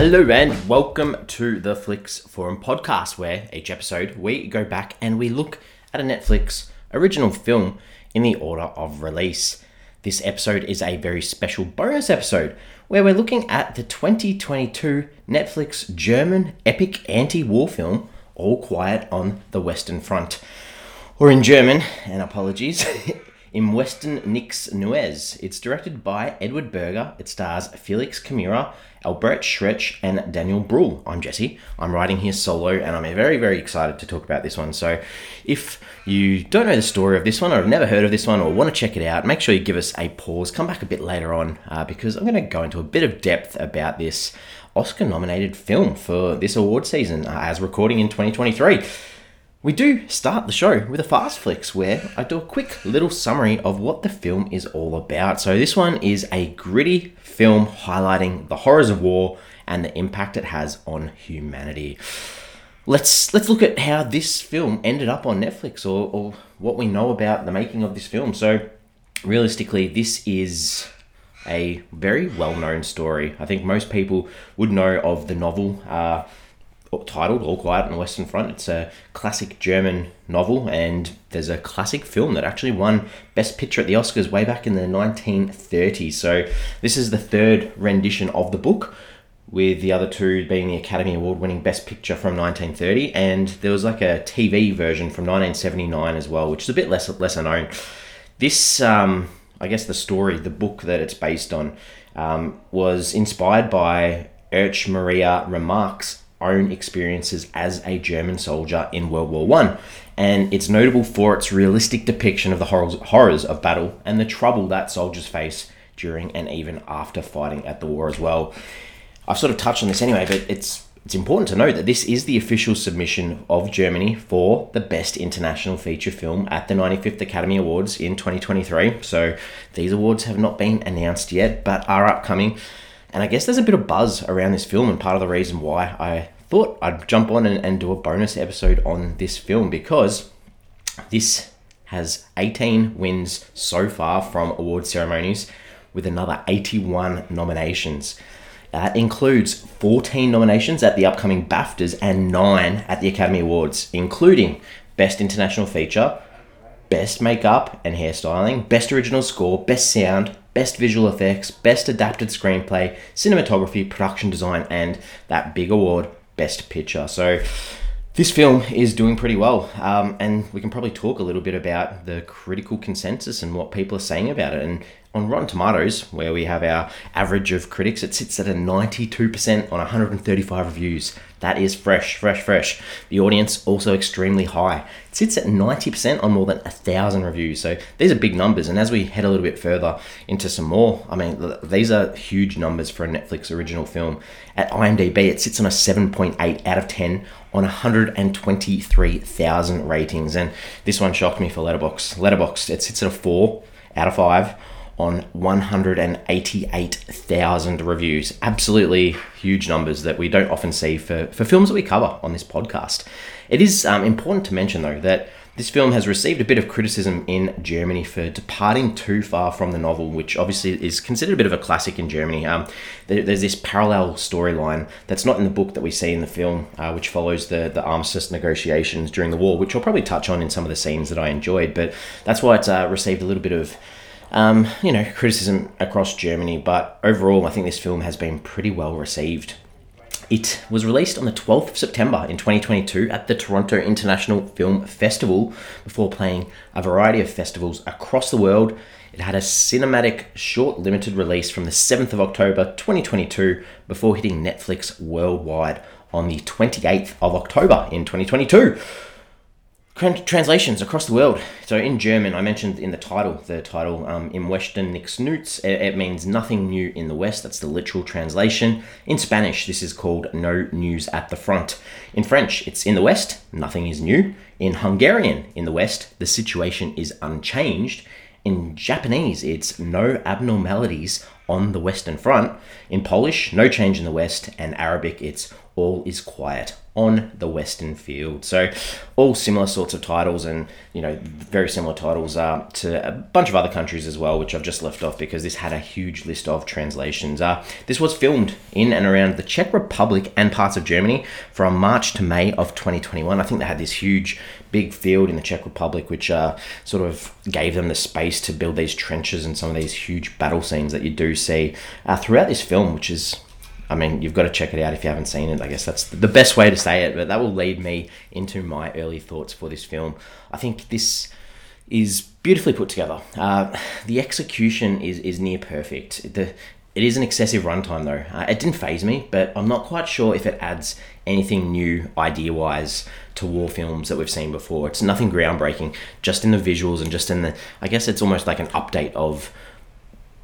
Hello and welcome to the Flicks Forum podcast, where each episode we go back and we look at a Netflix original film in the order of release. This episode is a very special bonus episode where we're looking at the 2022 Netflix German epic anti war film, All Quiet on the Western Front. Or in German, and apologies, Im Western Nix Neues. It's directed by Edward Berger. It stars Felix Kammerer, Albrecht Schuch, and Daniel Bruhl. I'm Jesse. I'm writing here solo, and I'm very, very excited to talk about this one. So, if you don't know the story of this one, or have never heard of this one, or want to check it out, make sure you give us a pause. Come back a bit later on, uh, because I'm going to go into a bit of depth about this Oscar nominated film for this award season, uh, as recording in 2023. We do start the show with a fast flicks where I do a quick little summary of what the film is all about. So, this one is a gritty film highlighting the horrors of war and the impact it has on humanity. Let's let's look at how this film ended up on Netflix or, or what we know about the making of this film. So, realistically, this is a very well known story. I think most people would know of the novel. Uh, titled All Quiet on the Western Front. It's a classic German novel, and there's a classic film that actually won Best Picture at the Oscars way back in the 1930s. So, this is the third rendition of the book, with the other two being the Academy Award winning Best Picture from 1930, and there was like a TV version from 1979 as well, which is a bit less lesser known. This, um, I guess, the story, the book that it's based on, um, was inspired by Erich Maria Remarque's own experiences as a German soldier in World War One, and it's notable for its realistic depiction of the horrors, of battle and the trouble that soldiers face during and even after fighting at the war as well. I've sort of touched on this anyway, but it's it's important to note that this is the official submission of Germany for the Best International Feature Film at the 95th Academy Awards in 2023. So these awards have not been announced yet, but are upcoming. And I guess there's a bit of buzz around this film, and part of the reason why I thought I'd jump on and, and do a bonus episode on this film because this has 18 wins so far from award ceremonies with another 81 nominations. Uh, that includes 14 nominations at the upcoming BAFTAs and 9 at the Academy Awards, including Best International Feature, Best Makeup and Hairstyling, Best Original Score, Best Sound, Best Visual Effects, Best Adapted Screenplay, Cinematography, Production Design, and that big award, Best Picture. So this film is doing pretty well, um, and we can probably talk a little bit about the critical consensus and what people are saying about it. And on Rotten Tomatoes, where we have our average of critics, it sits at a 92% on 135 reviews. That is fresh, fresh, fresh. The audience also extremely high. It sits at 90% on more than a thousand reviews. So these are big numbers. And as we head a little bit further into some more, I mean, these are huge numbers for a Netflix original film. At IMDb, it sits on a 7.8 out of 10 on 123,000 ratings. And this one shocked me for Letterboxd. Letterboxd, it sits at a 4 out of 5 on 188,000 reviews. Absolutely huge numbers that we don't often see for, for films that we cover on this podcast. It is um, important to mention, though, that this film has received a bit of criticism in Germany for departing too far from the novel, which obviously is considered a bit of a classic in Germany. Um, there, there's this parallel storyline that's not in the book that we see in the film, uh, which follows the, the armistice negotiations during the war, which I'll probably touch on in some of the scenes that I enjoyed. But that's why it's uh, received a little bit of um, you know, criticism across Germany, but overall, I think this film has been pretty well received. It was released on the 12th of September in 2022 at the Toronto International Film Festival before playing a variety of festivals across the world. It had a cinematic short limited release from the 7th of October 2022 before hitting Netflix worldwide on the 28th of October in 2022 translations across the world. So in German, I mentioned in the title, the title um, "Im Westen nichts Neues." It, it, means nothing new in the West. That's the literal translation. In Spanish, this is called "No News at the Front." In French, it's "In the West, nothing is new." In Hungarian, in the West, the situation is unchanged. In Japanese, it's "No abnormalities on the Western Front." In Polish, "No change in the West," and Arabic, it's All is Quiet on the Western Field. So, all similar sorts of titles, and you know, very similar titles uh, to a bunch of other countries as well, which I've just left off because this had a huge list of translations. Uh, this was filmed in and around the Czech Republic and parts of Germany from March to May of 2021. I think they had this huge, big field in the Czech Republic, which uh, sort of gave them the space to build these trenches and some of these huge battle scenes that you do see uh, throughout this film, which is I mean, you've got to check it out if you haven't seen it. I guess that's the best way to say it, but that will lead me into my early thoughts for this film. I think this is beautifully put together. Uh, the execution is, is near perfect. The, it is an excessive runtime though. Uh, it didn't phase me, but I'm not quite sure if it adds anything new idea wise to war films that we've seen before. It's nothing groundbreaking, just in the visuals and just in the. I guess it's almost like an update of,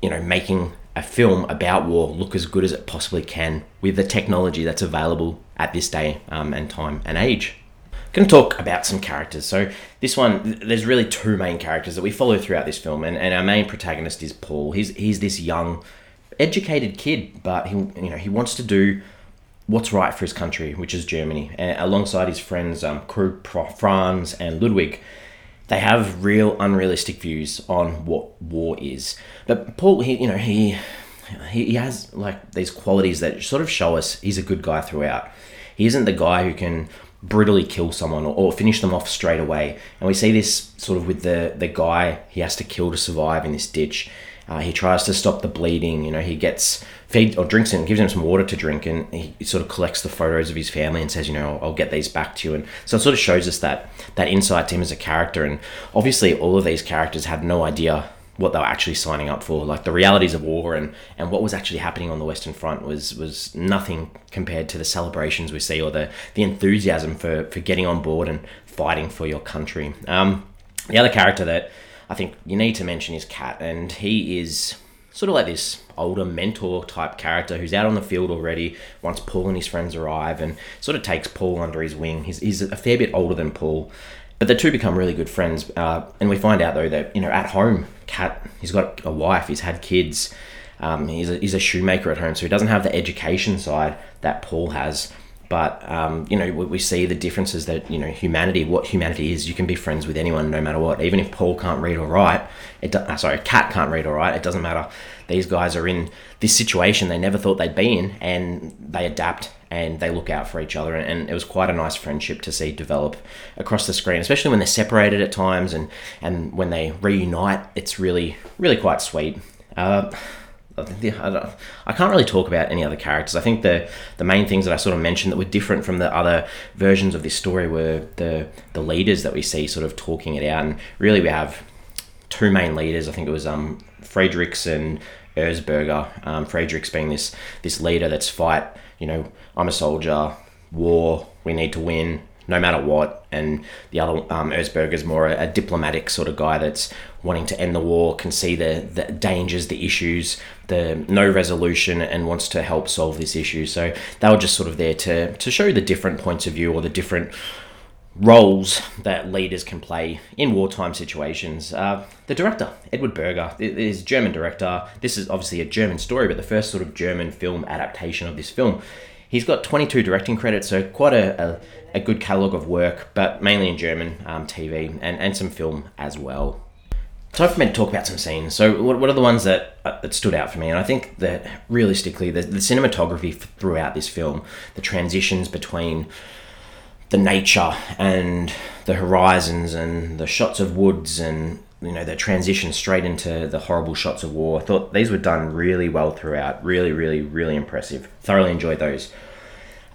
you know, making a film about war look as good as it possibly can with the technology that's available at this day um, and time and age. Going to talk about some characters. So this one, there's really two main characters that we follow throughout this film, and, and our main protagonist is Paul. He's he's this young, educated kid, but he you know he wants to do what's right for his country, which is Germany, and alongside his friends um, Franz and Ludwig they have real unrealistic views on what war is. But Paul, he, you know, he he has like these qualities that sort of show us he's a good guy throughout. He isn't the guy who can brutally kill someone or, or, finish them off straight away. And we see this sort of with the the guy he has to kill to survive in this ditch. Uh, he tries to stop the bleeding. You know, he gets feed or drinks him, gives him some water to drink, and he sort of collects the photos of his family and says, you know, I'll, I'll get these back to you. And so it sort of shows us that that insight to him as a character. And obviously, all of these characters had no idea what they were actually signing up for. Like the realities of war and, and what was actually happening on the Western Front was was nothing compared to the celebrations we see or the the enthusiasm for for getting on board and fighting for your country. Um, the other character that I think you need to mention is Kat, and he is sort of like this older mentor type character who's out on the field already once Paul and his friends arrive and sort of takes Paul under his wing. He's, he's a fair bit older than Paul, but the two become really good friends. Uh, and we find out though that you know at home, Kat he's got a wife, he's had kids. Um, he's, a, he's a shoemaker at home, so he doesn't have the education side that Paul has. But um, you know, we, we see the differences that you know humanity, what humanity is. You can be friends with anyone, no matter what. Even if Paul can't read or write, it do, uh, sorry, Kat can't read or write. It doesn't matter. These guys are in this situation they never thought they'd be in, and they adapt and they look out for each other. And, and it was quite a nice friendship to see develop across the screen, especially when they're separated at times and and when they reunite. It's really really quite sweet. Uh, I can't really talk about any other characters. I think the the main things that I sort of mentioned that were different from the other versions of this story were the the leaders that we see sort of talking it out, and really we have two main leaders. I think it was um Friedrichs and Erzberger. Um, Friedrichs being this this leader that's fight. You know, I'm a soldier. War. We need to win no matter what. And the other, um, is more a, a, diplomatic sort of guy that's wanting to end the war, can see the, the dangers, the issues, the no resolution, and wants to help solve this issue. So they were just sort of there to, to show the different points of view or the different roles that leaders can play in wartime situations. Uh, the director, Edward Berger, is German director. This is obviously a German story, but the first sort of German film adaptation of this film. He's got 22 directing credits, so quite a, a, a good catalogue of work, but mainly in German um, TV and, and some film as well. Time for me to talk about some scenes. So, what, what are the ones that uh, that stood out for me? And I think that realistically, the, the cinematography throughout this film, the transitions between the nature and the horizons and the shots of woods and you know the transition straight into the horrible shots of war. I thought these were done really well throughout. Really, really, really impressive. Thoroughly enjoyed those.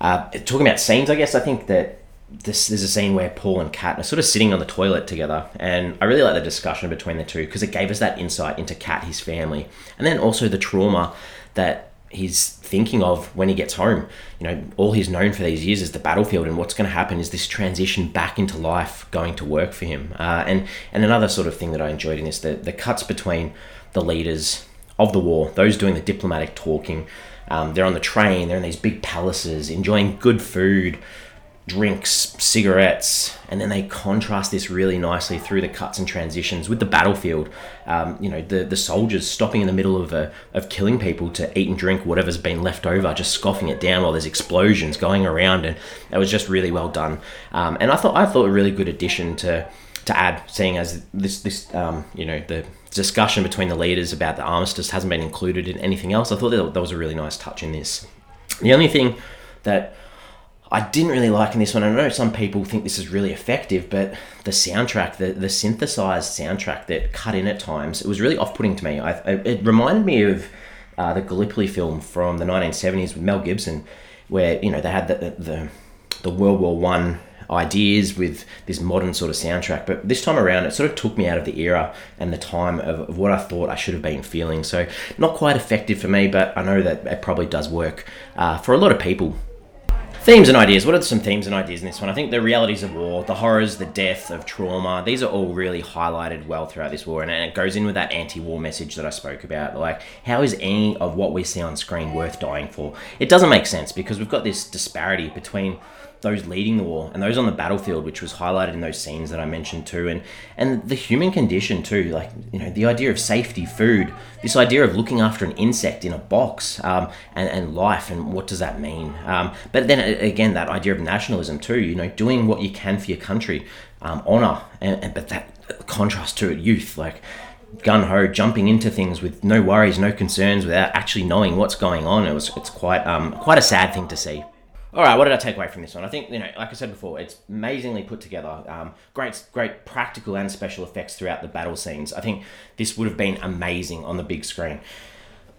Uh, talking about scenes, I guess I think that this there's a scene where Paul and Kat are sort of sitting on the toilet together, and I really like the discussion between the two because it gave us that insight into Kat, his family, and then also the trauma that he's thinking of when he gets home. You know, all he's known for these years is the battlefield, and what's going to happen is this transition back into life going to work for him. Uh, and and another sort of thing that I enjoyed in this the the cuts between the leaders of the war, those doing the diplomatic talking. Um, they're on the train. They're in these big palaces, enjoying good food, drinks, cigarettes, and then they contrast this really nicely through the cuts and transitions with the battlefield. Um, you know, the, the soldiers stopping in the middle of a, of killing people to eat and drink whatever's been left over, just scoffing it down while there's explosions going around, and it was just really well done. Um, and I thought I thought a really good addition to to add, seeing as this this um, you know the discussion between the leaders about the armistice hasn't been included in anything else. I thought that, that was a really nice touch in this. The only thing that I didn't really like in this one. I know some people think this is really effective, but the soundtrack, the, the synthesized soundtrack that cut in at times, it was really off putting to me. I, it reminded me of uh, the Gallipoli film from the 1970s with Mel Gibson, where you know they had the the, the World War One ideas with this modern sort of soundtrack. But this time around, it sort of took me out of the era and the time of, of what I thought I should have been feeling. So not quite effective for me, but I know that it probably does work uh, for a lot of people. Themes and ideas. What are some themes and ideas in this one? I think the realities of war, the horrors, the death of trauma, these are all really highlighted well throughout this war. And it goes in with that anti war message that I spoke about. Like, how is any of what we see on screen worth dying for? It doesn't make sense because we've got this disparity between those leading the war and those on the battlefield, which was highlighted in those scenes that I mentioned too, and and the human condition too, like you know the idea of safety, food, this idea of looking after an insect in a box, um, and and life, and what does that mean? Um, but then again, that idea of nationalism too, you know, doing what you can for your country, um, honor, and, and but that contrast to youth, like gun ho, jumping into things with no worries, no concerns, without actually knowing what's going on. It was it's quite um quite a sad thing to see. All right, what did I take away from this one? I think you know, like I said before, it's amazingly put together. Um, great, great practical and special effects throughout the battle scenes. I think this would have been amazing on the big screen.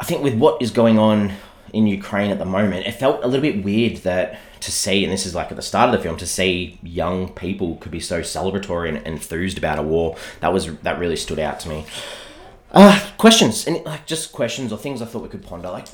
I think with what is going on in Ukraine at the moment, it felt a little bit weird that to see, and this is like at the start of the film, to see young people could be so celebratory and enthused about a war. That was that really stood out to me. Uh, questions, and like just questions or things I thought we could ponder. Like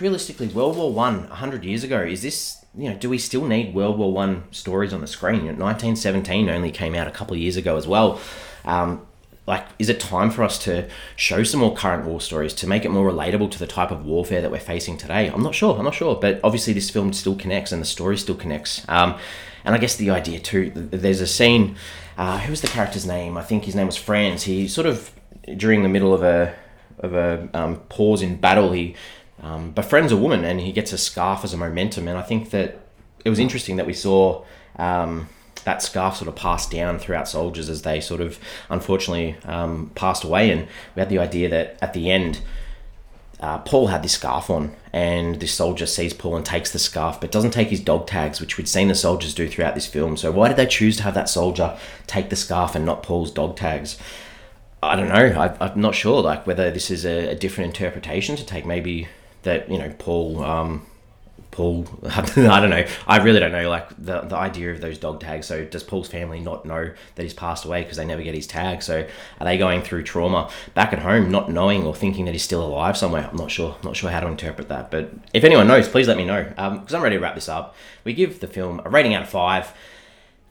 realistically, World War One, hundred years ago, is this you know, do we still need World War One stories on the screen? You know, 1917 only came out a couple of years ago as well. Um, like, is it time for us to show some more current war stories to make it more relatable to the type of warfare that we're facing today? I'm not sure. I'm not sure, but obviously this film still connects and the story still connects. Um, and I guess the idea too. There's a scene. Uh, who was the character's name? I think his name was Franz. He sort of during the middle of a of a um, pause in battle, he um, befriends a woman and he gets a scarf as a momentum. And I think that it was interesting that we saw um, that scarf sort of passed down throughout soldiers as they sort of unfortunately um, passed away. And we had the idea that at the end, uh, Paul had this scarf on, and this soldier sees Paul and takes the scarf, but doesn't take his dog tags, which we'd seen the soldiers do throughout this film. So why did they choose to have that soldier take the scarf and not Paul's dog tags? I don't know. I, am not sure. Like whether this is a, a different interpretation to take, maybe that you know Paul um, Paul I don't know. I really don't know like the, the idea of those dog tags. So does Paul's family not know that he's passed away because they never get his tag? So are they going through trauma back at home not knowing or thinking that he's still alive somewhere? I'm not sure not sure how to interpret that. But if anyone knows please let me know. Because um, I'm ready to wrap this up. We give the film a rating out of five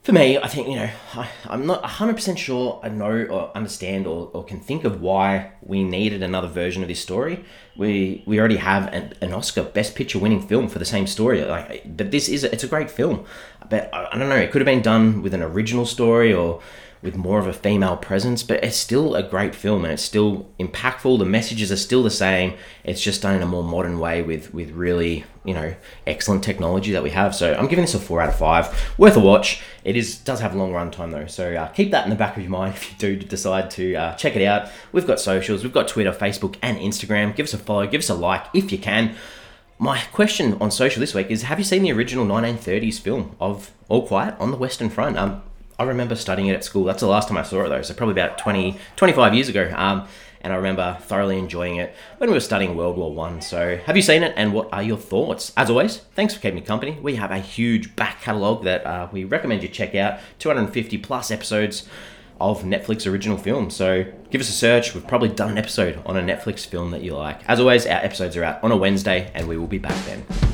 for me, I think, you know, I, am not 100% sure I know or understand or, or can think of why we needed another version of this story. We we already have an, an Oscar Best Picture winning film for the same story. Like, but this is, a, it's a great film. But I, I don't know, it could have been done with an original story or with more of a female presence, but it's still a great film and it's still impactful. The messages are still the same. It's just done in a more modern way with with really you know excellent technology that we have. So I'm giving this a four out of five. Worth a watch. It is does have a long run time though, so uh, keep that in the back of your mind if you do decide to uh, check it out. We've got socials. We've got Twitter, Facebook, and Instagram. Give us a follow. Give us a like if you can. My question on social this week is: Have you seen the original 1930s film of All Quiet on the Western Front? Um, I remember studying it at school. That's the last time I saw it though, so probably about 20, 25 years ago. Um, and I remember thoroughly enjoying it when we were studying World War One. So, have you seen it, and what are your thoughts? As always, thanks for keeping me company. We have a huge back catalogue that uh, we recommend you check out. 250 plus episodes of Netflix original films. So, give us a search. We've probably done an episode on a Netflix film that you like. As always, our episodes are out on a Wednesday, and we will be back then.